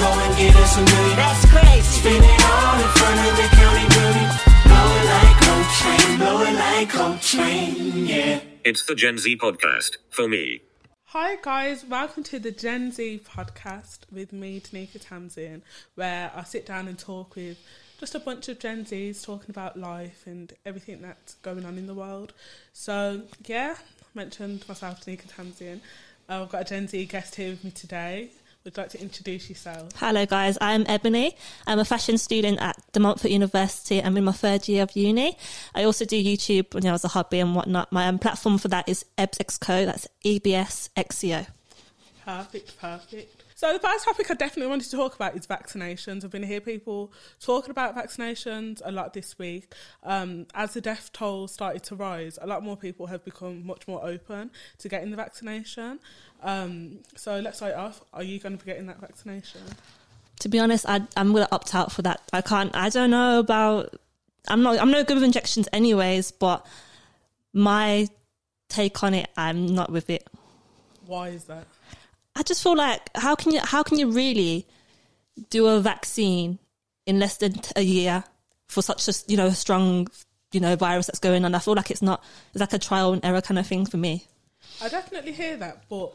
go and get us a million. That's crazy. Spend it all in front of the county building. Blow it like Coltrane, blow it like Coltrane, yeah. It's the Gen Z podcast for me. Hi guys, welcome to the Gen Z podcast with me, Denika Tamsin, where I sit down and talk with just a bunch of Gen Zs talking about life and everything that's going on in the world. So yeah, I mentioned myself, Denika Tamsin. I've got a Gen Z guest here with me today. Would like to introduce yourself? Hello, guys. I'm Ebony. I'm a fashion student at De Montfort University. I'm in my third year of uni. I also do YouTube you know, as a hobby and whatnot. My um, platform for that is EBSXCO. That's EBS XCO. Perfect, perfect. So the first topic I definitely wanted to talk about is vaccinations. I've been hearing people talking about vaccinations a lot this week. Um, as the death toll started to rise, a lot more people have become much more open to getting the vaccination. Um, so let's start off. Are you going to be getting that vaccination? To be honest, I, I'm going to opt out for that. I can't. I don't know about. I'm not. I'm no good with injections, anyways. But my take on it, I'm not with it. Why is that? I just feel like how can you how can you really do a vaccine in less than a year for such a you know strong you know virus that's going on? I feel like it's not it's like a trial and error kind of thing for me. I definitely hear that, but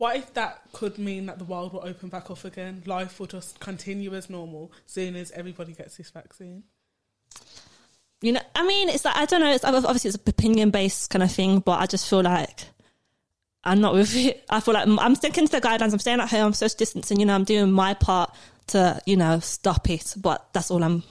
what if that could mean that the world will open back up again? Life will just continue as normal soon as everybody gets this vaccine. You know, I mean, it's like I don't know. It's obviously it's a opinion based kind of thing, but I just feel like I'm not with it. I feel like I'm sticking to the guidelines. I'm staying at home. I'm social distancing. You know, I'm doing my part to you know stop it. But that's all I'm.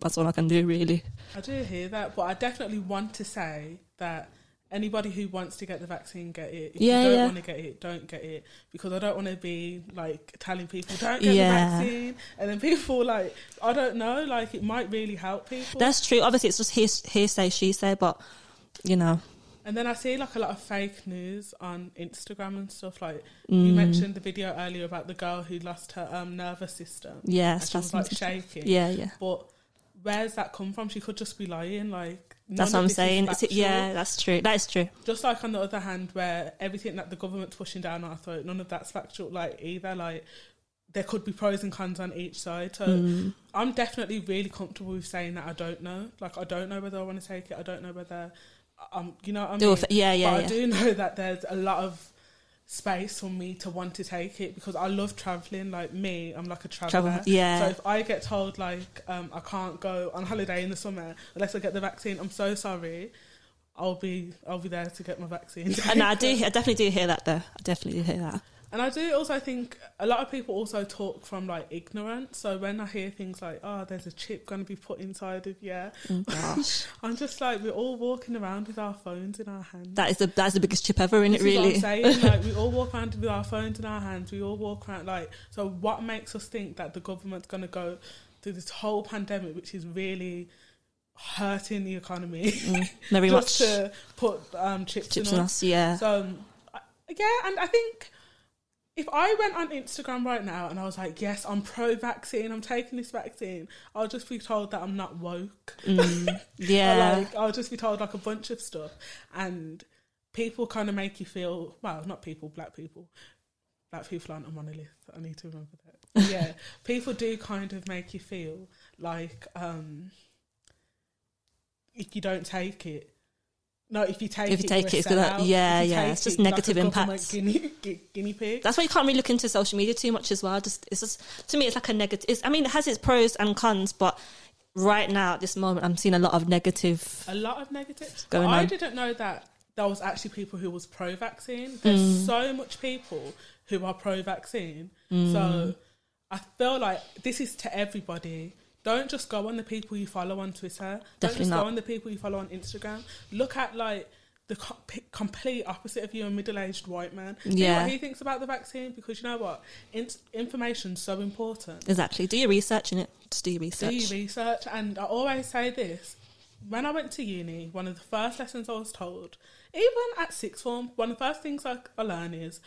That's all I can do, really. I do hear that, but I definitely want to say that anybody who wants to get the vaccine, get it. If Yeah, you don't yeah. want to get it, don't get it. Because I don't want to be like telling people don't get Yeah. the vaccine, and then people like I don't know, like it might really help people. That's true. Obviously, it's just hears- hearsay, she say, but you know, And then I see like a lot of fake news on Instagram and stuff. Like Mm. you mentioned the video earlier about the girl who lost her um, nervous system. yeah, and she was like shaking. Yeah, yeah. But where's that come from? She could just be lying. Like That's what I'm saying. It's, yeah, that's true. That is true. Just like on the other hand, where everything that the government's pushing down our throat, none of that's factual. Like either like there could be pros and cons on each side. So Mm. I'm definitely really comfortable with saying that I don't know. Like I don't know whether I want to take it. I don't know whether um you know what I mean. yeah, yeah, But I yeah. do know that there's a lot of space for me to want to take it because I love traveling. Like me, I'm like a traveler. Travel- yeah. So if I get told like um, I can't go on holiday in the summer unless I get the vaccine, I'm so sorry. I'll be I'll be there to get my vaccine. And I do, I definitely do hear that though. I definitely do hear that. And I do also think a lot of people also talk from like ignorance. So when I hear things like, "Oh, there's a chip going to be put inside of you," Gosh, I'm just like, we're all walking around with our phones in our hands. that is the that's the biggest chip ever in it. Really, I'm saying. Like we all walk around with our phones in our hands. We all walk around like. So what makes us think that the government's going to go through this whole pandemic, which is really hurting the economy, very much to put um, chips, chips in on us? us. Yeah, So um, yeah, and I think if I went on Instagram right now and I was like, "Yes, I'm pro-vaccine. I'm taking this vaccine," I'll just be told that I'm not woke. Mm. Yeah. like I'll just be told like a bunch of stuff, and people kind of make you feel well, not people, black people. Black people aren't a monolith. I need to remember that. yeah, people do kind of make you feel like um, if you don't take it. No, if you take If you it, take it, it's gonna- out. yeah, yeah, it's just it, negative government impacts. Guinea, guinea pig. That's why you can't really look into social media too much as well. Just it's just to me, it's like a negative. I mean, it has its pros and cons, but right now at this moment, I'm seeing a lot of negative. a lot of negatives. Going But I on. didn't know that there was actually people who was pro-vaccine. There's Mm. so much people who are pro-vaccine. Mm. So I feel like this is to everybody. Don't just go on the people you follow on Twitter. Definitely Don't just not. go on the people you follow on Instagram. Look at like the co- complete opposite of you, a middle-aged white man. See Yeah. what he thinks about the vaccine because you know what, In- information's so important. Exactly. Do your research in it. Just do your research. do your research. And I always say this when I went to uni, one of the first lessons I was told, even at sixth form, one of the first things I, I learned is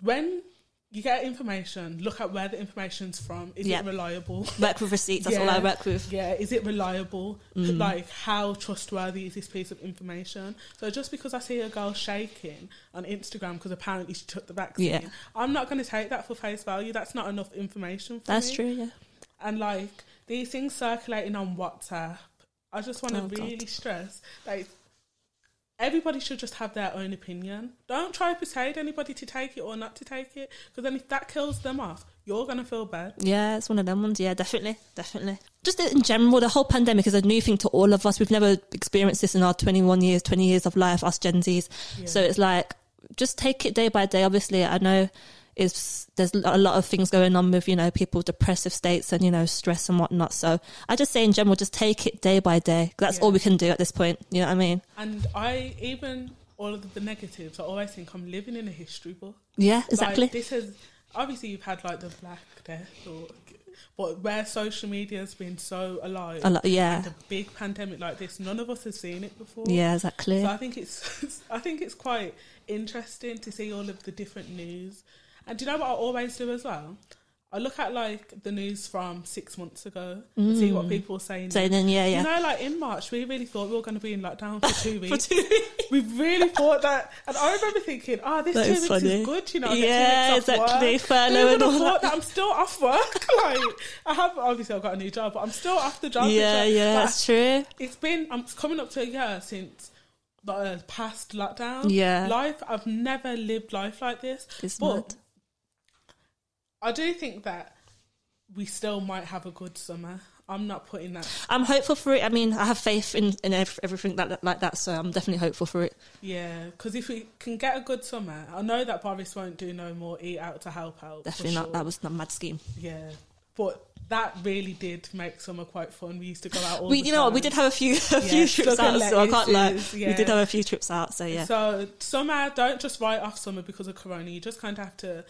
when you get information. Look at where the information's from. Is Yeah. it reliable? Work with receipts. That's all I work with. Yeah, is it reliable? Mm. Like, how trustworthy is this piece of information? So, just because I see a girl shaking on Instagram because apparently she took the vaccine, Yeah. I'm not going to take that for face value. That's not enough information for That's me. true. Yeah. And like these things circulating on WhatsApp, I just want to Oh, God. really stress that everybody should just have their own opinion. Don't try to persuade anybody to take it or not to take it, because then if that kills them off, you're gonna feel bad. Yeah, it's one of them ones. Yeah, definitely, definitely. Just in general, the whole pandemic is a new thing to all of us. We've never experienced this in our 21 years, 20 years of life, us Gen Zs. So it's like, just take it day by day. Obviously, I know is there's a lot of things going on with you know people depressive states and you know stress and whatnot. So I just say in general, just take it day by day. That's Yeah. all we can do at this point. You know what I mean? And I even all of the negatives, I always think I'm living in a history book. Yeah, exactly. Like, this has obviously you've had like the Black Death, or but where social media has been so alive, a lot, yeah, a big pandemic like this, none of us have seen it before. yeah, exactly. So I think it's I think it's quite interesting to see all of the different news. And do you know what I always do as well? I look at like the news from six months ago and see what people are saying. So then, yeah, yeah. You know, like in March, we really thought we were going to be in lockdown for two weeks. For two weeks. we really thought that, and I remember thinking, "Oh, this That two is weeks funny. is good." You know, I Yeah, exactly. Work. Furlough and all thought that. that I'm still off work? like, I have obviously I've got a new job, but I'm still off the job. yeah, yeah, but that's true. it's been um, it's coming up to a year since the uh, past lockdown. Yeah. life. I've never lived life like this. It's but mad. I do think that we still might have a good summer. I'm not putting that. I'm hopeful for it. I mean, I have faith in, in everything that, like that, so I'm definitely hopeful for it. Yeah, because if we can get a good summer, I know that Boris won't do no more eat out to help out. Definitely not. sure. That was not a mad scheme. Yeah, but that really did make summer quite fun. We used to go out all. We, the you know what? We did have a few, a few trips out, so I can't lie. lettuces, We did have a few trips out, so yeah. So summer, don't just write off summer because of Corona. You just kind of have to,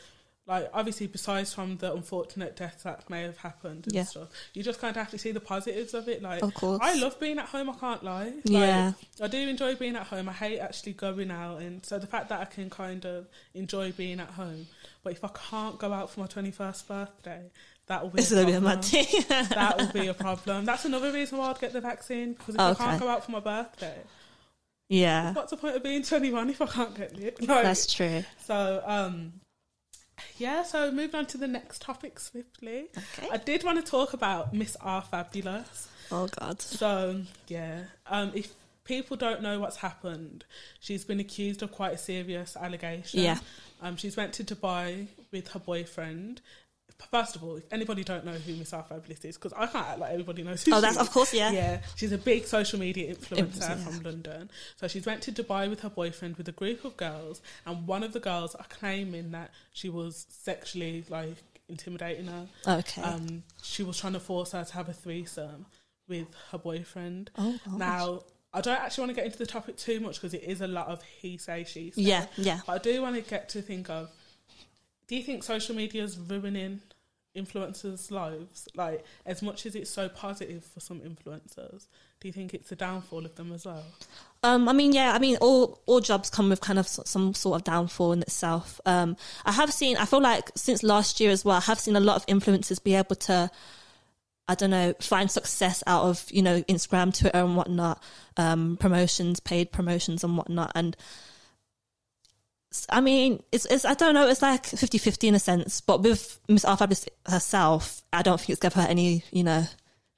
like, obviously, besides from the unfortunate deaths that may have happened and Yeah. stuff, you just kind of have to see the positives of it. Like, Of course. I love being at home. I can't lie. Like, Yeah. I do enjoy being at home. I hate actually going out, and so the fact that I can kind of enjoy being at home. But if I can't go out for my twenty first birthday, that will be This a be a problem. mad thing. that will be a problem. That's another reason why I'd get the vaccine because if I can't go out for my birthday, yeah, what's the point of being 21 if I can't get it? Like, that's true. so, um, yeah, so moving on to the next topic swiftly. Okay. I did want to talk about Miss R Fabulous. Oh God. So, yeah, um, if people don't know what's happened, she's been accused of quite a serious allegation. Yeah. Um, she's went to Dubai with her boyfriend. First of all, if anybody don't know who Miss R Fabulous is, because I can't act like everybody knows who Oh, that's is. of course, yeah. Yeah, she's a big social media influencer Influencer, yeah. from London. So she's went to Dubai with her boyfriend with a group of girls, and one of the girls are claiming that she was sexually like intimidating her. Okay. Um, she was trying to force her to have a threesome with her boyfriend. Oh, gosh. now I don't actually want to get into the topic too much because it is a lot of he say she say. Yeah, yeah. But I do want to get to think of. Do you think social media is ruining influencers' lives? Like as much as it's so positive for some influencers, do you think it's a downfall of them as well? Um, I mean, yeah, I mean, all all jobs come with kind of some sort of downfall in itself. Um, I have seen, I feel like since last year as well, I have seen a lot of influencers be able to, I don't know, find success out of you know Instagram, Twitter, and whatnot, um, promotions, paid promotions, and whatnot, and. I mean, it's, it's I don't know, it's like 50-50 in a sense, but with Miss Fabulous herself, I don't think it's given her any, you know,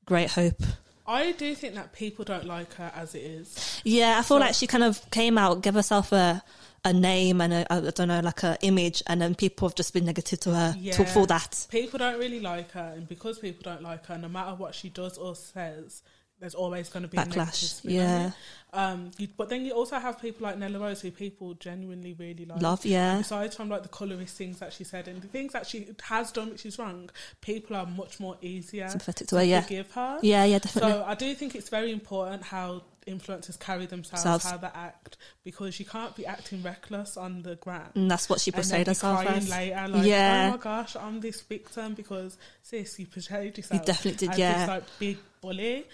great hope. I do think that people don't like her as it is. Yeah, I feel So- like she kind of came out, gave herself a a name and a, I don't know, like a image, and then people have just been negative to her Yeah. to, for that. People don't really like her, and because people don't like her, no matter what she does or says, there's always going to be Backlash, yeah. Um, you, but then you also have people like Nella Rose who people genuinely really like. Love, yeah. Besides from like the colorist things that she said and the things that she has done which is wrong, people are much more easier Sympathetic to her, yeah. forgive her. Yeah, yeah, definitely. So I do think it's very important how influencers carry themselves, Selves. how they act, because you can't be acting reckless on the gram. and that's what she portrayed herself as. later, like, yeah, oh my gosh, I'm this victim because sis, you portrayed yourself. You definitely did, as yeah. This like big bully.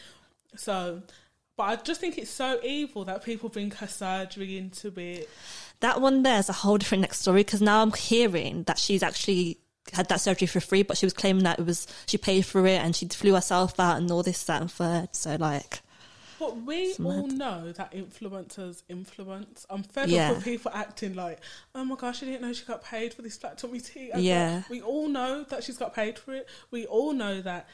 So But I just think it's so evil that people bring her surgery into it. That one there is a whole different next story because now I'm hearing that she's actually had that surgery for free, but she was claiming that it was she paid for it and she flew herself out and all this, that, and third. So like, But we all know that influencers influence. I'm fed Yeah. up with people acting like, oh my gosh, I didn't know she got paid for this flat tummy tea. And Yeah. we all know that she's got paid for it. We all know that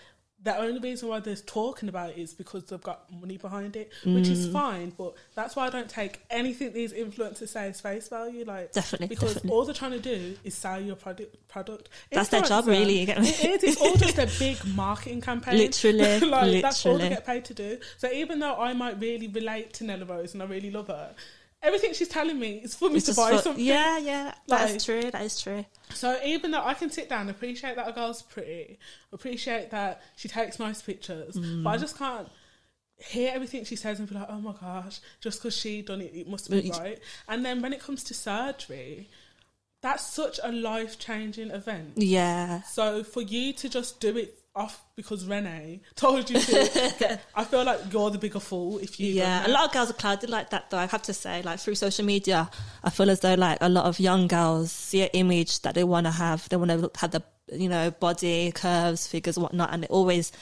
the only reason why they're talking about it is because they've got money behind it, which Mm. is fine. But that's why I don't take anything these influencers say as face value. Like Definitely, because definitely. all they're trying to do is sell your product. Product. That's their job, really, you get me? It is. It's all just a big marketing campaign. Literally, like that's all they get paid to do. So even though I might really relate to Nella Rose and I really love her, everything she's telling me is for me it's to buy for- something. yeah, yeah, that Like- is true. That is true. So even though I can sit down, appreciate that a girl's pretty, appreciate that she takes nice pictures, Mm. but I just can't hear everything she says and be like, oh my gosh, just because she done it, it must be right. And then when it comes to surgery, that's such a life changing event. Yeah, So for you to just do it off because Renee told you to, I feel like you're the bigger fool if you. yeah. A lot of girls are clouded like that, though. I have to say, like through social media, I feel as though like a lot of young girls see an image that they want to have. They want to have the you know body curves, figures, whatnot, and they always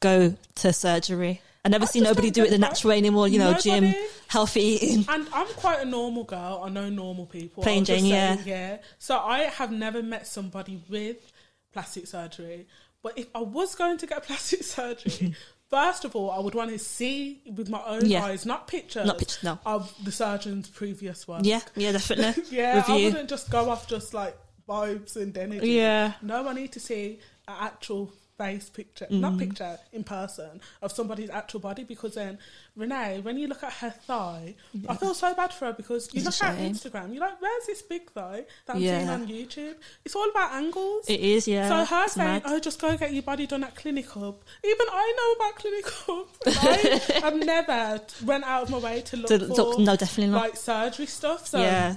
go to surgery. I never I see nobody don't it the natural way anymore. You know, gym, healthy eating. And I'm quite a normal girl. I know normal people. Plain Jane, yeah. yeah. So I have never met somebody with plastic surgery. But if I was going to get plastic surgery, first of all, I would want to see with my own Yeah. eyes, not pictures, Not pictures, no. of the surgeon's previous work. Yeah, yeah, definitely. yeah. I wouldn't just go off just like vibes and energy. Yeah. No, I need to see an actual face picture, Mm. not picture in person of somebody's actual body. Because then, Renee, when you look at her thigh, I feel so bad for her because you It's look at. Instagram, you're like, "Where's this big thigh that I'm Yeah. seeing on YouTube?" It's all about angles. It is, yeah. So her It's saying, mad. "Oh, just go get your body done at Clinic Hub." Even I know about Clinic Hub. I have never went out of my way to look To- for no, definitely not. like surgery stuff. So yeah,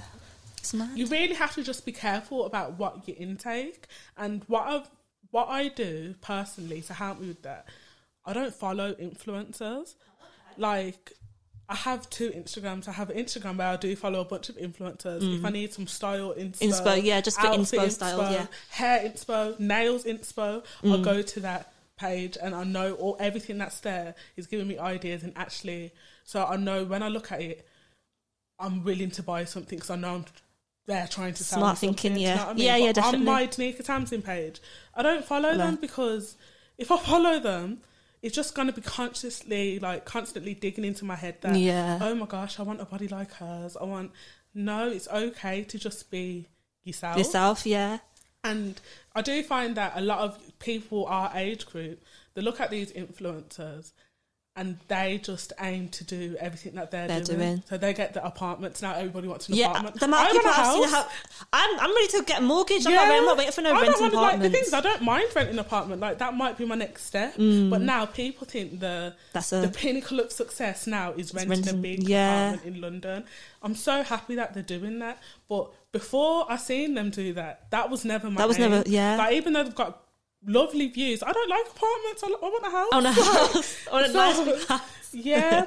you really have to just be careful about what you intake and what I what I do personally to help me with that. I don't follow influencers. Like I have two Instagrams. I have an Instagram where I do follow a bunch of influencers. If I need some style inspo, Mm. Inspo, yeah, just for outfit inspo styles, yeah. hair inspo, nails inspo, Mm. I'll go to that page and I know all everything that's there is giving me ideas and actually, so I know when I look at it, I'm willing to buy something because I know I'm there trying to sell Smart me something, thinking, do you yeah. know I mean? Yeah, yeah, definitely. On my Denika Tamsin page, I don't follow No. them because if I follow them, it's just going to be consciously, like, constantly digging into my head that, Yeah. oh my gosh, I want a body like hers. I want, no, it's okay to just be yourself. Yourself, yeah. And I do find that a lot of people our age group, they look at these influencers and they just aim to do everything that they're, They're doing. doing. So they get the apartments now. Everybody wants an Yeah, apartment. the amount I people I've seen house. how I'm, I'm ready to get a mortgage. I'm, not, I'm not waiting for no I renting wanna, like, the things I don't mind renting an apartment. Like that might be my next step. But now people think the Mm. That's a- the pinnacle of success now is renting, a big yeah. apartment in London. I'm so happy that they're doing that. But before I seen them do that, that was never my. That was aim. never- yeah. Like even though they've got lovely views, I don't like apartments. I, I want a house. on a house, on a nice house. Yeah.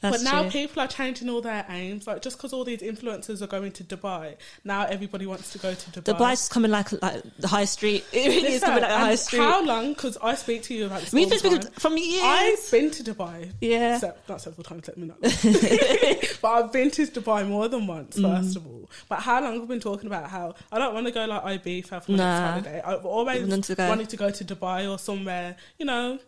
That's but now true. people are changing all their aims. Like just because all these influencers are going to Dubai, now everybody wants to go to Dubai. Dubai's coming like like the high street. It really is coming like the high street. How long? Because I speak to you about this. We've been the speaking time. from years. I've been to Dubai. Yeah. Se- not several times, let me not. but I've been to Dubai more than once, Mm. first of all. But how long have we been talking about how I don't want to go like Ibiza for Nah. next holiday. I've always wanted to go to Dubai or somewhere, you know,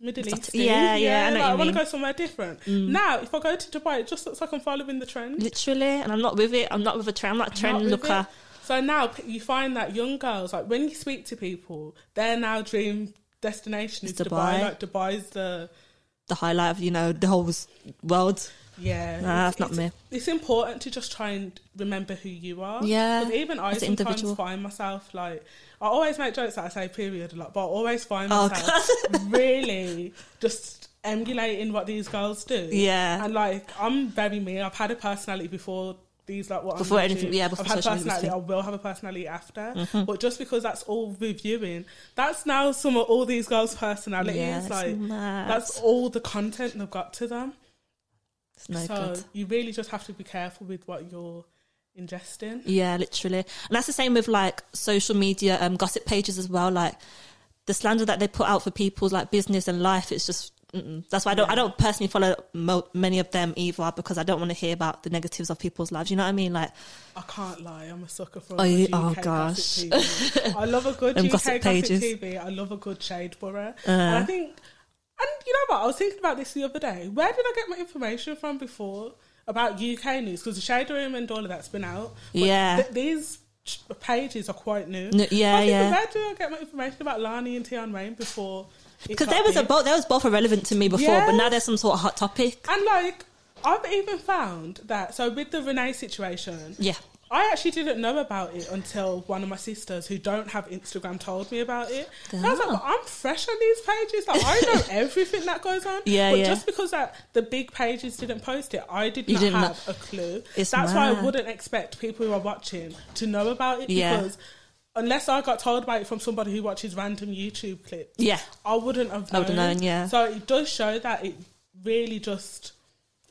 Middle East. yeah, yeah, I know like, I want to. Mm. go somewhere different. Now, if I go to Dubai, it just looks like I'm following the trend. Literally, and I'm not with it. I'm not with a trend. I'm not a trend with looker. So now you find that young girls, like when you speak to people, their now dream destination is Dubai. Dubai. Like Dubai's the The highlight of you know the whole world. yeah. Nah, that's not me. It's important to just try and remember who you are. Yeah, even I as sometimes find myself like I always make jokes that I say period a lot, but I always find Oh, myself really just emulating what these girls do. Yeah. and like I'm very me. I've had a personality before these like what I'm anything, yeah. Before I've had personality. I will have a personality after. Mm-hmm. But just because that's all reviewing, that's now some of all these girls' personalities. Yeah, like mad. that's all the content they've got to them. It's no so good. you really just have to be careful with what you're ingesting. Yeah, literally. And that's the same with like social media um, gossip pages as well. Like the slander that they put out for people's like business and life, it's just. Mm-mm. That's why I don't. I don't personally follow mo- many of them either because I don't want to hear about the negatives of people's lives. You know what I mean? Like, I can't lie, I'm a sucker for. Oh, a you- oh, gosh. I love a good UK gossip gossip, pages. TV. I love a good shade borough. Uh. and I think, and you know what? I was thinking about this the other day. Where did I get my information from before about UK news? Because the shade room and all of that's been out. Yeah. th- these pages are quite new. N- yeah, I yeah. Where did I get my information about Lani and Tion Wayne before? because there was a both. There was both irrelevant to me before, but now there's some sort of hot topic. And like, I've even found that. So with the Renee situation, Yeah. I actually didn't know about it until one of my sisters who don't have Instagram told me about it. I was like, well, I'm fresh on these pages. Like, I know everything that goes on. Yeah, but yeah. just because that the big pages didn't post it, I did not didn't have know. a clue. It's That's why I wouldn't expect people who are watching to know about it Yeah. because unless I got told about it from somebody who watches random YouTube clips, Yeah. I wouldn't have I known. would've known, yeah. So it does show that it really just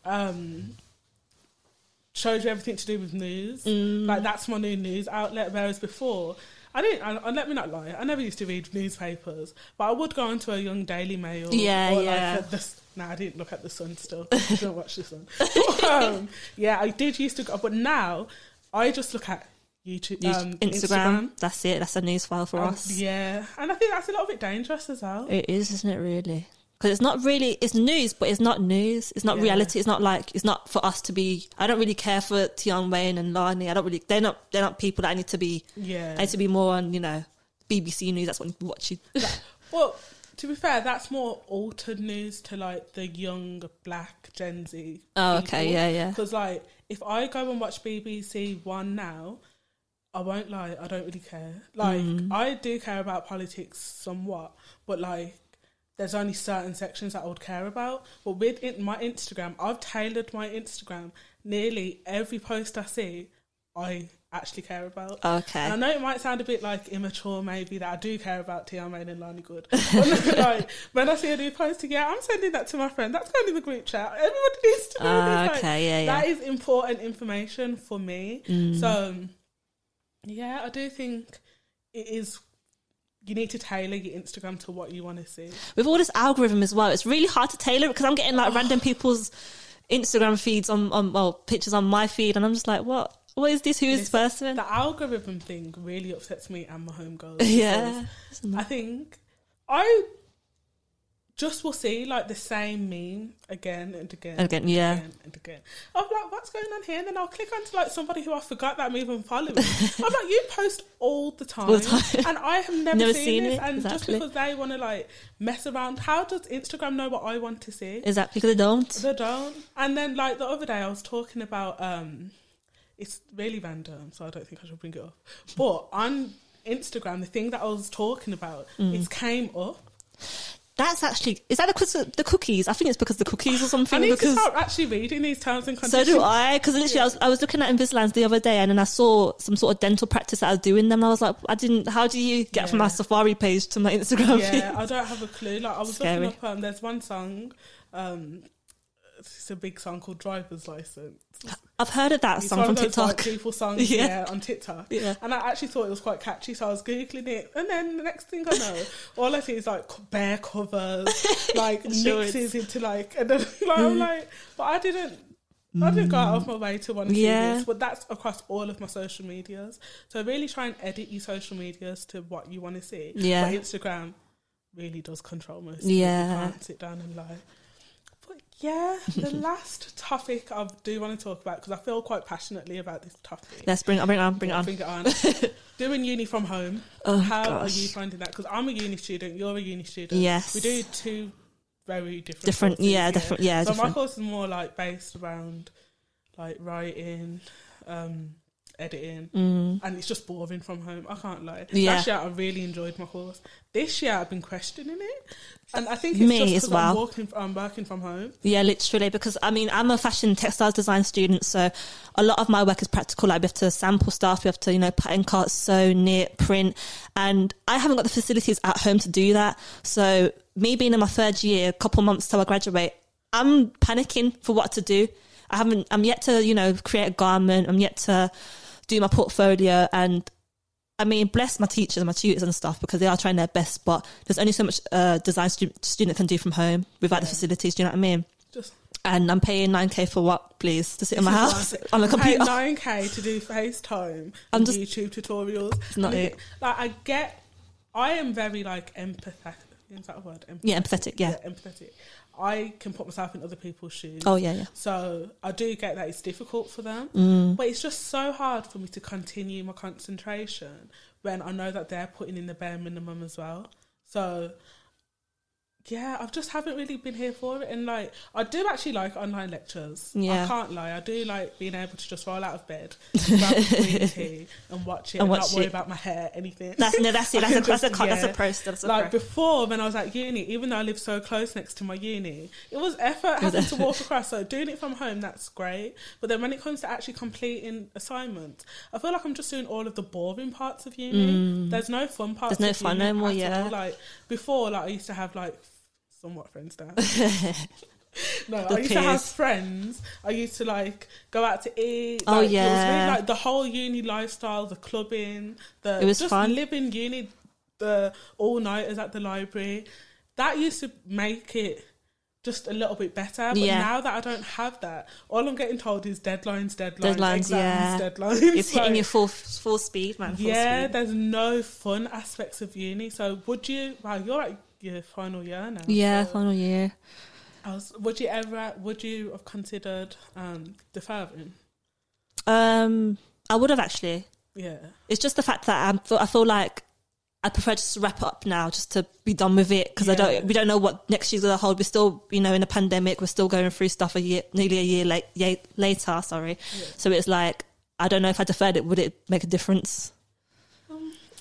um, shows you everything to do with news. Mm. Like that's my new news outlet. Whereas before, I didn't. And and let me not lie, I never used to read newspapers, but I would go onto a Young Daily Mail. Yeah, or yeah. Like the, nah, I didn't look at the Sun still. I don't watch the Sun. um, yeah, I did used to go, but now I just look at YouTube, um, Instagram, That's it. That's a news file for Um, us. yeah, and I think that's a little bit dangerous as well. It is, isn't it? Really, because it's not really. It's news, but it's not news. It's not Yeah. reality. It's not like. It's not for us to be. I don't really care for Tion Wayne and Lani. I don't really. They're not. They're not people that I need to be. Yeah. I need to be more on. You know, BBC News. That's what I'm watching. Well, to be fair, that's more altered news to like the young black Gen Z. Oh, okay, yeah, yeah. Because like, if I go and watch BBC One now, I won't lie, I don't really care. Like, Mm. I do care about politics somewhat, but like, there's only certain sections that I would care about. But with in my Instagram, I've tailored my Instagram. Nearly every post I see, I actually care about. Okay. And I know it might sound a bit like immature, maybe that I do care about Tion Wayne and Lani Good. But like when I see a new post, yeah, I'm sending that to my friend. That's going in the group chat. Everybody needs to know Ah, this. Like, okay, yeah, yeah. That is important information for me. Mm. So yeah, I do think it is. You need to tailor your Instagram to what you want to see. With all this algorithm as well, it's really hard to tailor because I'm getting like random people's Instagram feeds on, on well pictures on my feed, and I'm just like, what? What is this? Who is this person? The algorithm thing really upsets me and my homegirls. Yeah. I think I just will see like the same meme again and again And again, yeah. again and again. I'm like, what's going on here? And then I'll click onto like somebody who I forgot that I'm even following. I'm like, you post all the time, All the time. and I have never, Never seen, seen this. it, And just because they want to like mess around, how does Instagram know what I want to see? Exactly, because they don't. They don't. And then like the other day I was talking about um it's really random, so I don't think I should bring it up. But on Instagram, the thing that I was talking about, Mm. it came up. That's actually is that because the cookies? I think it's because of the cookies or something. I need because to start actually reading these terms and conditions. so do I. Because literally, I was I was looking at Invisaligns the other day, and then I saw some sort of dental practice that I was doing them. And I was like, I didn't. How do you get from my Safari page to my Instagram Yeah? I don't have a clue. Like I was Scary. looking up um there's one song, um it's a big song called Driver's License. I've heard of that It's song from those, like, TikTok. people songs, Yeah. yeah. on TikTok. Yeah. And I actually thought it was quite catchy, so I was googling it, and then the next thing I know, all I see is like bear covers, like Sure mixes into like, and then like, I'm mm. like, but I didn't. I didn't go out of my way to want to Yeah. see this, but that's across all of my social medias. So really try and edit your social medias to what you want to see. Yeah. But Instagram really does control most. Yeah. You can't sit down and lie. Yeah, the last topic I do want to talk about because I feel quite passionately about this topic. Let's bring it on. Bring it on. Bring it on. Bring it on. Doing uni from home. Oh, How are you finding that? Because I'm a uni student. You're a uni student. Yes. We do two very different. Different- courses, yeah, different- yeah, So different. my course is more like based around like writing, um, editing, and it's just boring from home. I can't lie. Mm. Yeah. Last year I really enjoyed my course. This year I've been questioning it, and I think it's Me just as well. I'm working. I'm working from home. Yeah, literally, because I mean, I'm a fashion textiles design student, so a lot of my work is practical. Like, we have to sample stuff, we have to, you know, pattern cut, sew, knit, print, and I haven't got the facilities at home to do that. So, me being in my third year, a couple months till I graduate, I'm panicking for what to do. I haven't, I'm yet to, you know, create a garment, I'm yet to do my portfolio, and I mean, bless my teachers and my tutors and stuff because they are trying their best, but there's only so much uh, design stu- student can do from home without the facilities. Do you know what I mean? Just And I'm paying 9k for what, please? To sit in my house on a computer. Nine k to do FaceTime I'm and just- YouTube tutorials. It's not it. Like I get, I am very like empathetic. Is that a word? Empathetic. Yeah, empathetic, yeah. empathetic. I can put myself in other people's shoes. Oh, yeah, yeah. So I do get that it's difficult for them, Mm. but it's just so hard for me to continue my concentration when I know that they're putting in the bare minimum as well. So yeah, I just haven't really been here for it, and like I do actually like online lectures. Yeah. I can't lie, I do like being able to just roll out of bed, grab a green tea, and watch it, And and, watch not worry it. about my hair, anything. That's, no, that's it. That's a, can that's a, just- con- that's a pro. That's a Like pro. before, when I was at uni, even though I lived so close next to my uni, it was effort having to walk across. So doing it from home, that's great. But then when it comes to actually completing assignments, I feel like I'm just doing all of the boring parts of uni. There's no fun parts. Mm. There's no fun no more, yeah. all. Like before, like I used to have like somewhat friends now. No, The I used to have friends. I used to like go out to eat. Oh, like, was yeah. really like the whole uni lifestyle, the clubbing, the It was just fun. living uni, the all nighters at the library. That used to make it just a little bit better. But Yeah. now that I don't have that, all I'm getting told is deadlines, deadlines, Deadlines, exams, yeah. deadlines. It's hitting Like, you full full speed, man. Full yeah, speed. there's no fun aspects of uni. So would you? Wow, you're at your final year now. Yeah, so- final year. I was, would you ever? Would you have considered um, deferring? Um, I would have actually. Yeah, It's just the fact that I'm, I feel like I prefer just to wrap up now, just to be done with it, because I don't. We don't know what next year's gonna hold. We're still, you know, in a pandemic. We're still going through stuff a year, nearly a year late, later. Sorry. So it's like I don't know if I deferred it, would it make a difference?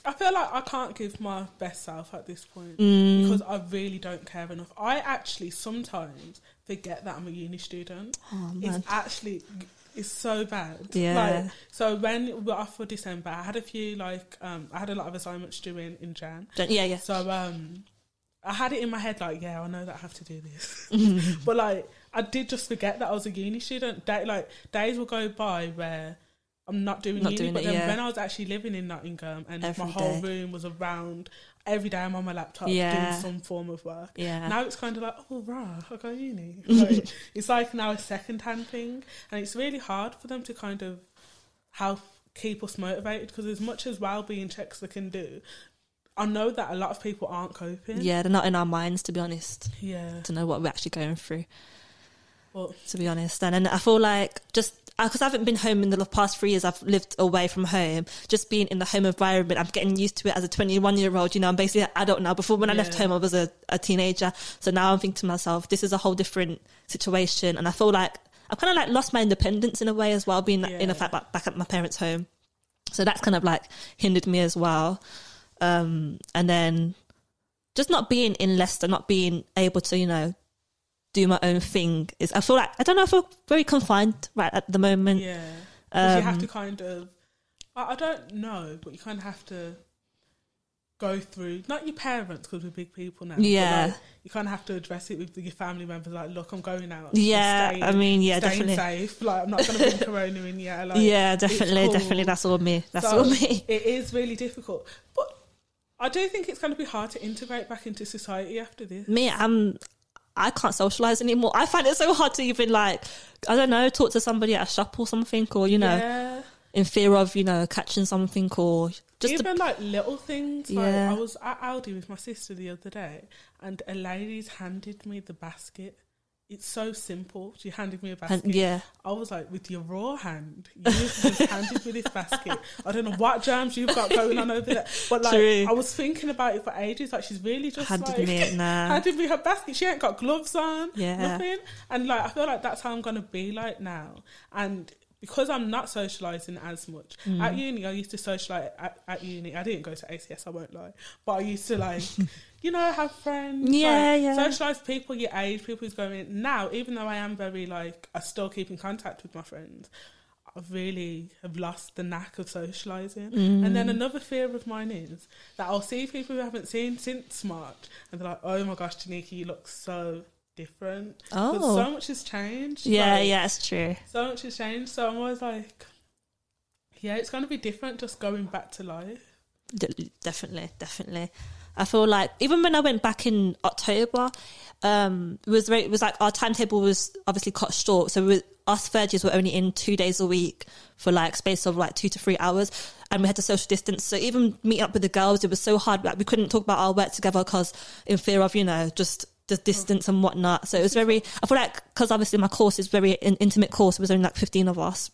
I feel like I can't give my best self at this point Mm. because I really don't care enough. I actually sometimes forget that I'm a uni student. Oh. It's actually it's so bad. Yeah. Like, so when we were off for December, I had a few like um, I had a lot of assignments due in in Jan. Don't- yeah, yeah. So um, I had it in my head like, yeah, I know that I have to do this, Mm-hmm. but like I did just forget that I was a uni student. Day, like days will go by where I'm not doing Not uni, doing but it, then yeah. when I was actually living in Nottingham and Every my whole day. room was around, every day I'm on my laptop Yeah. doing some form of work. Yeah. Now it's kind of like, oh, rah, I go uni. Like, it's like now a second hand thing, and it's really hard for them to kind of help keep us motivated because as much as well-being checks they can do, I know that a lot of people aren't coping. Yeah, they're not in our minds, to be honest, Yeah. to know what we're actually going through. But to be honest. And, and I feel like just because I haven't been home in the past three years, I've lived away from home. Just being in the home environment, I'm getting used to it as a 21 year old. You know, I'm basically an adult now. Before when I left home, I was a, a teenager. So now I'm thinking to myself, this is a whole different situation. And I feel like I've kind of like lost my independence in a way as well, being in a fact back, back at my parents' home. So that's kind of like hindered me as well. Um, and then just not being in Leicester, not being able to, you know, do my own thing is I feel like I don't know I feel very confined right at the moment. yeah, 'Cause you have Um, to kind of. I, I don't know, but you kind of have to go through not your parents because we're big people now. Yeah. like, you kind of have to address it with your family members. Like, look, I'm going out. Yeah, staying- I mean, yeah, definitely. safe. Like, I'm not going to bring corona in. Yeah, like, yeah, definitely, cool. definitely. That's all me. That's So, all me. It is really difficult, but I do think it's going to be hard to integrate back into society after this. Me, I'm. I can't socialize anymore. I find it so hard to even like, I don't know, talk to somebody at a shop or something, or you know, yeah. in fear of you know catching something or just even to, like little things. Like Yeah. I was at Aldi with my sister the other day, and a lady's handed me the basket. It's so simple. She handed me a basket. and yeah, I was like, with your raw hand, you just handed me this basket. I don't know what germs you've got going on over there, but like, True. I was thinking about it for ages. Like, she's really just handed like, me it now. handed me her basket. She ain't got gloves on, Yeah. nothing. And like, I feel like that's how I'm gonna be like now. And because I'm not socializing as much Mm. at uni. I used to socialize at, at uni. I didn't go to ACS. I won't lie, but I used to like, you know, have friends. Yeah, like, yeah. Socialize people your age, people who's going now. Even though I am very like, I still keep in contact with my friends. I really have lost the knack of socializing. And Mm. then another fear of mine is that I'll see people who I haven't seen since March, and they're like, "Oh my gosh, Denika, you look so different." But Oh. so much has changed. Yeah, like, yeah, it's true. so much has changed. So I'm always like, yeah, it's going to be different just going back to life. D- definitely, definitely. I feel like even when I went back in October, um, it was very, it was like our timetable was obviously cut short. So we, us years were only in two days a week for like space of like two to three hours, and we had to social distance. So even meeting up with the girls, it was so hard. Like we couldn't talk about our work together because in fear of you know just the distance and whatnot. So it was very. I feel like because obviously my course is very an intimate course. It was only like fifteen of us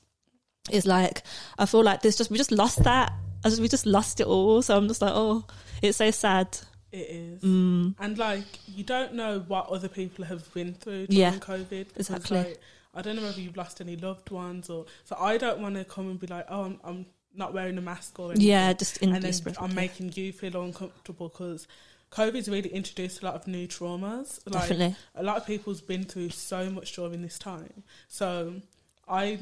is like I feel like there's just we just lost that. I just we just lost it all. So I'm just like, oh, it's so sad. It is. Mm. And like, you don't know what other people have been through during Yeah, COVID. exactly. Like, I don't know whether you've lost any loved ones or. So I don't want to come and be like, oh, I'm, I'm not wearing a mask or anything. Yeah, just in and then I'm making you feel uncomfortable because COVID's really introduced a lot of new traumas. Like, Definitely. A lot of people's been through so much during this time. So I,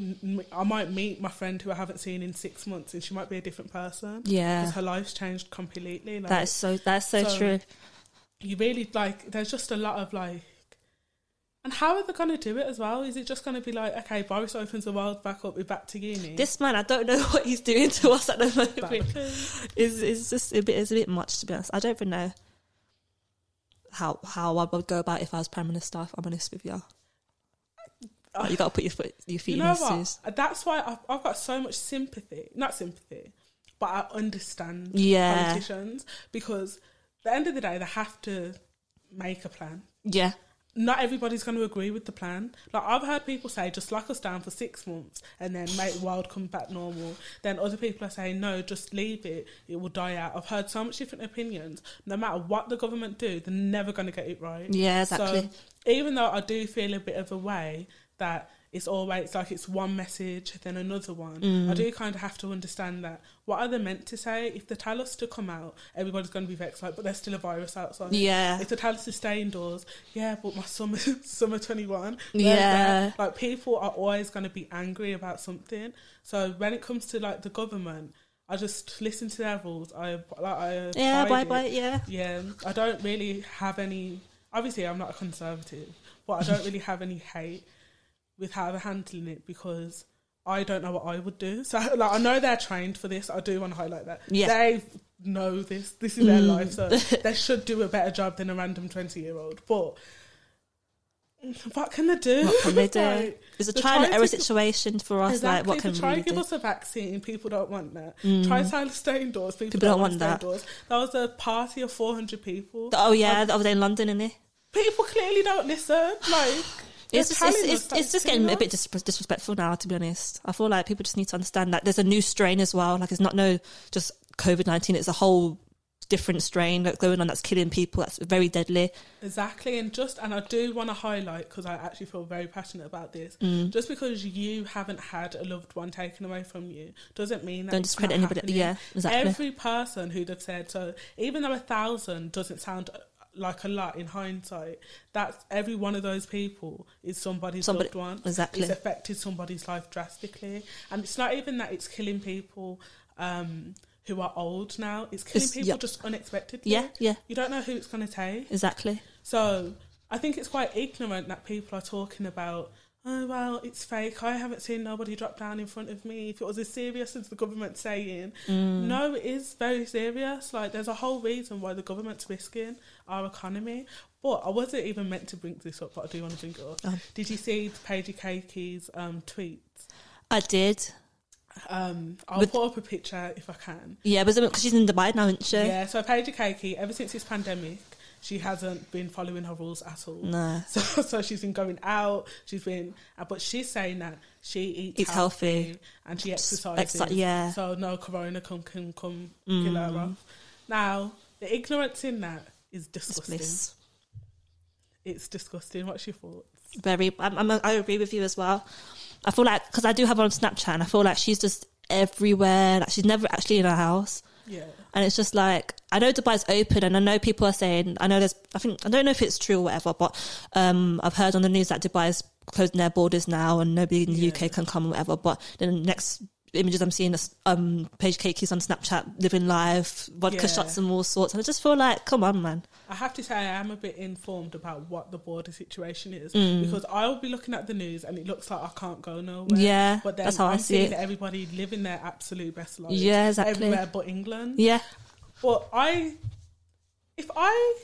I might meet my friend who I haven't seen in six months and she might be a different person. Yeah. Because her life's changed completely. Like, That is so that's so, So- true. you really like there's just a lot of like and how are they going to do it as well is it just going to be like okay boris opens the world back up we're back to uni This man, I don't know what he's doing to us at the moment. It's, it's just a bit it's a bit much to be honest. I don't even know how how I would go about if I was prime minister. If I'm honest with you, Like, you got to put your foot your feet you in know his what shoes. that's why I've, I've got so much sympathy not sympathy but i understand Yeah. politicians because at the end of the day they have to make a plan Yeah, not everybody's going to agree with the plan. Like I've heard people say, just lock us down for six months and then make the world come back normal. Then other people are saying, no, just leave it; it will die out. I've heard so much different opinions. No matter what the government do, they're never going to get it right. Yeah, exactly. So even though I do feel a bit of a way that it's always like it's one message then another one, Mm. I do kind of have to understand that what are they meant to say? If the tell us to come out, everybody's going to be vexed, like, but there's still a virus outside. Yeah. If the tell us to stay indoors, yeah, but my summer summer twenty one. Yeah. Like people are always going to be angry about something. So when it comes to like the government, I just listen to their rules. I like I yeah, bye bye. Yeah, Yeah, I don't really have any. Obviously, I'm not a conservative, but I don't really have any hate with how they're handling it because I don't know what I would do. So, like, I know they're trained for this. I do want to highlight that. Yeah. They know this. This is their Mm. life, so they should do a better job than a random twenty-year-old. But what can they do? what can they do? Like, It's a trial and error situation for us. Like, what can They we try and give do? us a vaccine, people don't want that. Try to stay indoors, people, People don't, don't want want to stay that. indoors. That was a party of 400 people. Oh yeah, the other day in London, isn't it? people clearly don't listen. Like, It's just, it's, it's, it's just getting a bit dis- disrespectful now, to be honest. I feel like people just need to understand that there's a new strain as well. Like, it's not no just COVID 19, it's a whole different strain that's going on that's killing people, that's very deadly. Exactly, and just and I do want to highlight because I actually feel very passionate about this. Mm. Just because you haven't had a loved one taken away from you doesn't mean that Don't discredit anybody- happening. yeah, exactly. Every person who'd have said so, even though a thousand doesn't sound like a lot in hindsight, that's every one of those people is somebody's Somebody- loved one. exactly. it's affected somebody's life drastically, and it's not even that it's killing people. Um, who are old now? It's killing It's- people yeah. just unexpectedly. Yeah, yeah. You don't know who it's going to take. Exactly. So I think it's quite ignorant that people are talking about, oh, well, it's fake. I haven't seen nobody drop down in front of me. If it was as serious as the government saying, Mm. no, it is very serious. Like, there's a whole reason why the government's risking our economy. But I wasn't even meant to bring this up, but I do want to bring it up. Oh. Did you see Paige Keikie's um, tweets? I did. Um, I'll With- put up a picture if I can. Yeah, because she's in Dubai now, isn't she? Yeah, so Paige Keiki, ever since this pandemic, she hasn't been following her rules at all. No. So, so she's been going out. She's been, uh, but she's saying that she eats, Eats healthy. and she Ex- exercises. yeah. Mm. So no corona can can come kill her off. Now the ignorance in that is disgusting. bliss. It's disgusting. What's your thoughts? Very. I'm, I'm, I agree with you as well. I feel like because I do have her on Snapchat, and I feel like she's just everywhere. Like she's never actually in her house. Yeah. And it's just like I know Dubai's open, and I know people are saying I know there's I think I don't know if it's true or whatever, but um, I've heard on the news that Dubai's closing their borders now, and nobody in the UK can come or whatever. But then the next images I'm seeing um, Paige Cakeys on Snapchat living life, vodka Yeah. shots and all sorts, and I just feel like, come on, man. I have to say I am a bit informed about what the border situation is Mm. because I will be looking at the news and it looks like I can't go nowhere. Yeah, but then that's how I I'm see seeing it. everybody living their absolute best life. Yeah, exactly. Everywhere but England. Yeah, But I, if I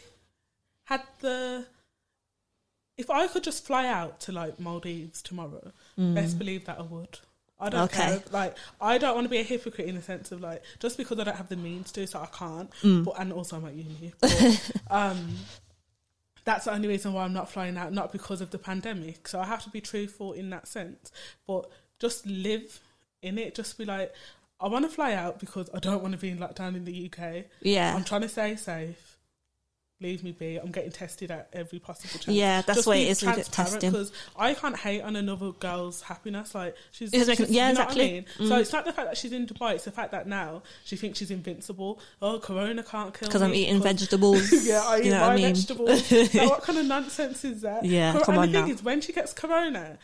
had the, if I could just fly out to like Maldives tomorrow, best believe that I would. I don't. Okay. care. Like, I don't want to be a hypocrite in the sense of like, just because I don't have the means to, so I can't. Mm. But and also I'm at uni. But, um, that's the only reason why I'm not flying out, not because of the pandemic. So I have to be truthful in that sense. But just live in it. Just be like, I want to fly out because I don't want to be in lockdown in the UK. yeah. I'm trying to stay safe. Leave me be. I'm getting tested at every possible chance. Yeah, that's Just what it is transparent, testing. Because I can't hate on another girl's happiness. Like she's, It's making- she's- yeah, you know exactly. I mean? So it's not the fact that she's in Dubai. It's the fact that now she thinks she's invincible. Oh, Corona can't kill me Because I'm eating 'cause- vegetables. yeah, I eat you know my what I mean? vegetables. now, what kind of nonsense is that? Yeah, Cor- come and on the thing now. is, when she gets corona,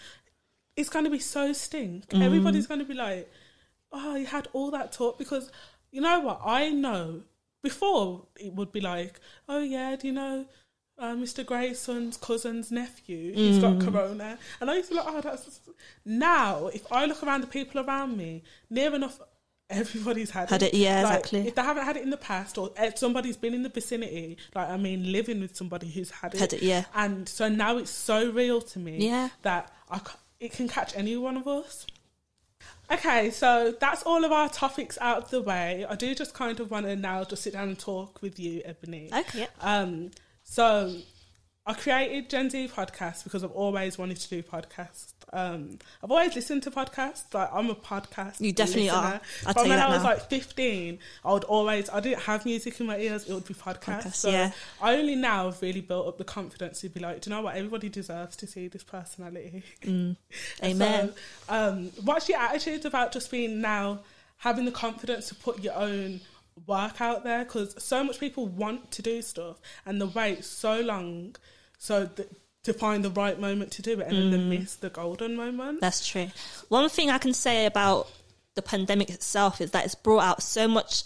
it's going to be so stink. Mm. Everybody's going to be like, "Oh, you had all that talk." Because you know what? I know before it would be like, "Oh yeah, do you know?" Uh, Mr. Grayson's cousin's nephew, he's got Mm. corona, and I used to be like, oh, that's now. If I look around the people around me, near enough, everybody's had, it. Had it, yeah, Like, exactly. If they haven't had it in the past, or if somebody's been in the vicinity, like I mean, living with somebody who's had it, Had it, yeah. and so now it's so real to me, Yeah. that I it can catch any one of us. Okay, so that's all of our topics out of the way. I do just kind of want to now just sit down and talk with you, Ebony. Okay. Um, so I created Gen Z podcast because I've always wanted to do podcasts. Um, I've always listened to podcasts. Like I'm a podcast. You definitely listener. are. I'll you when I was now. like 15, I would always. I didn't have music in my ears. It would be podcasts. Podcasts, so yeah. I only now have really built up the confidence to be like, do you know what? Everybody deserves to see this personality. Mm. Amen. So, um, what's your attitude about just being now having the confidence to put your own work out there? Because so much people want to do stuff and they wait so long so th- to find the right moment to do it and then Mm. they miss the golden moment. That's true. One thing I can say about the pandemic itself is that it's brought out so much,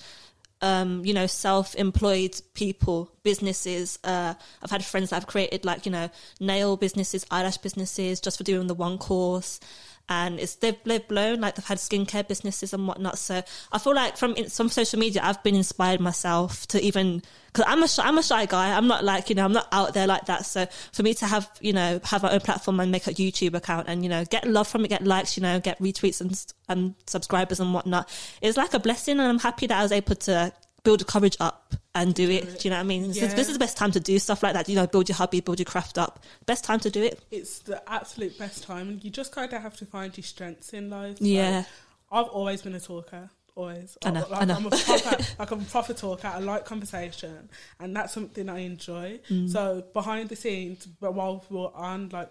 um, you know, self-employed people, businesses. Uh, I've had friends that have created like you know nail businesses, eyelash businesses, just for doing the one course. And it's they've, they've blown like they've had skincare businesses and whatnot. So I feel like from some social media, I've been inspired myself to even because I'm a shy, I'm a shy guy. I'm not like you know I'm not out there like that. So for me to have you know have my own platform and make a YouTube account and you know get love from it, get likes, you know, get retweets and and subscribers and whatnot, it's like a blessing. And I'm happy that I was able to build the courage up and do it. Do you know what I mean? This, is, Yeah. this is the best time to do stuff like that. You know, build your hobby, build your craft up. Best time to do it. It's the absolute best time. You just kind of have to find your strengths in life. Yeah. Like, I've always been a talker. Always. I know, Like, I know. I'm a proper, like I'm a proper talker. I like conversation, and that's something I enjoy. Mm. So behind the scenes, but while we were on like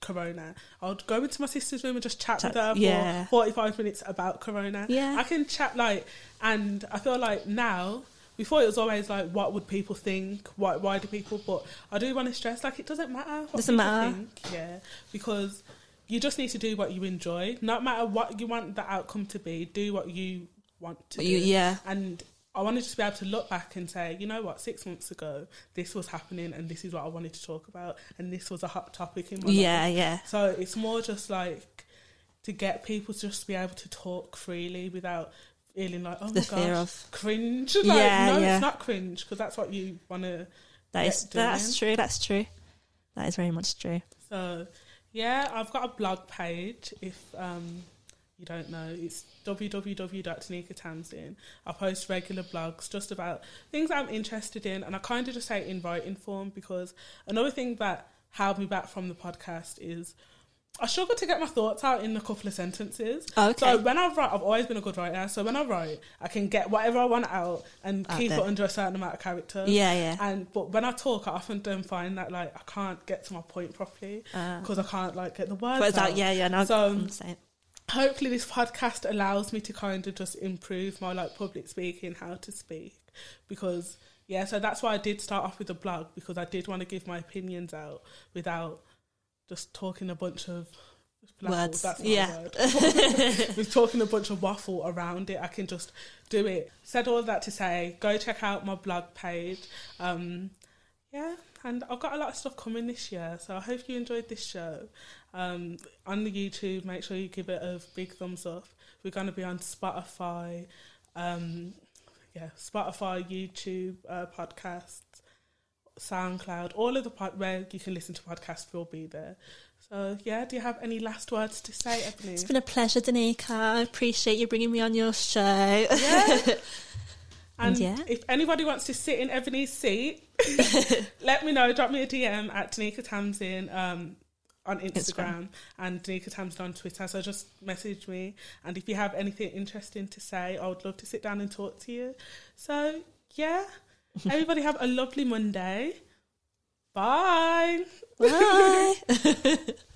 Corona, I would go into my sister's room and just chat, Chat- with her yeah. for 45 minutes about Corona. Yeah. I can chat like, and I feel like now. Before it was always like, what would people think? Why, why do people? But I do want to stress, like, it doesn't matter. What Doesn't people matter. Think, yeah, because you just need to do what you enjoy. No matter what you want the outcome to be, do what you want to do. yeah. And I wanted to be able to look back and say, you know what, six months ago, this was happening, and this is what I wanted to talk about, and this was a hot topic in my Yeah, life. yeah. Yeah. So it's more just like to get people to just be able to talk freely without feeling like, oh The my fear gosh, of- cringe. Like, Yeah, no, yeah. it's not cringe because that's what you want to. That is that's true. That's true. That is very much true. So, yeah, I've got a blog page. If um, you don't know, it's www.denikatamsin. I post regular blogs just about things I'm interested in, and I kind of just say in writing form because another thing that held me back from the podcast is I struggle to get my thoughts out in a couple of sentences. Oh, okay. So when I write, I've always been a good writer. So when I write, I can get whatever I want out and Out keep there. it under a certain amount of character. Yeah, yeah. And but when I talk, I often don't find that like I can't get to my point properly uh. because I can't like get the words But out. out, yeah, yeah. No, So um, same. Hopefully this podcast allows me to kind of just improve my like public speaking, how to speak, because yeah, so that's why I did start off with a blog because I did want to give my opinions out without just talking a bunch of Words, That's yeah. word. with talking a bunch of waffle around it, I can just do it. Said all that to say, go check out my blog page. Um, yeah, and I've got a lot of stuff coming this year, so I hope you enjoyed this show. Um, on the YouTube, make sure you give it a big thumbs up. We're going to be on Spotify, um, yeah, Spotify, YouTube, uh, podcasts, SoundCloud, all of the pod- where you can listen to podcasts will be there. So yeah, do you have any last words to say, Ebony? It's been a pleasure, Denika. I appreciate you bringing me on your show. Yeah. And yeah. if anybody wants to sit in Ebony's seat, let me know. Drop me a DM at Denika Tamsin um, on Instagram, Instagram. and Denika Tamsin on Twitter. So just message me. And if you have anything interesting to say, I would love to sit down and talk to you. So yeah, everybody have a lovely Monday. Bye. Bye.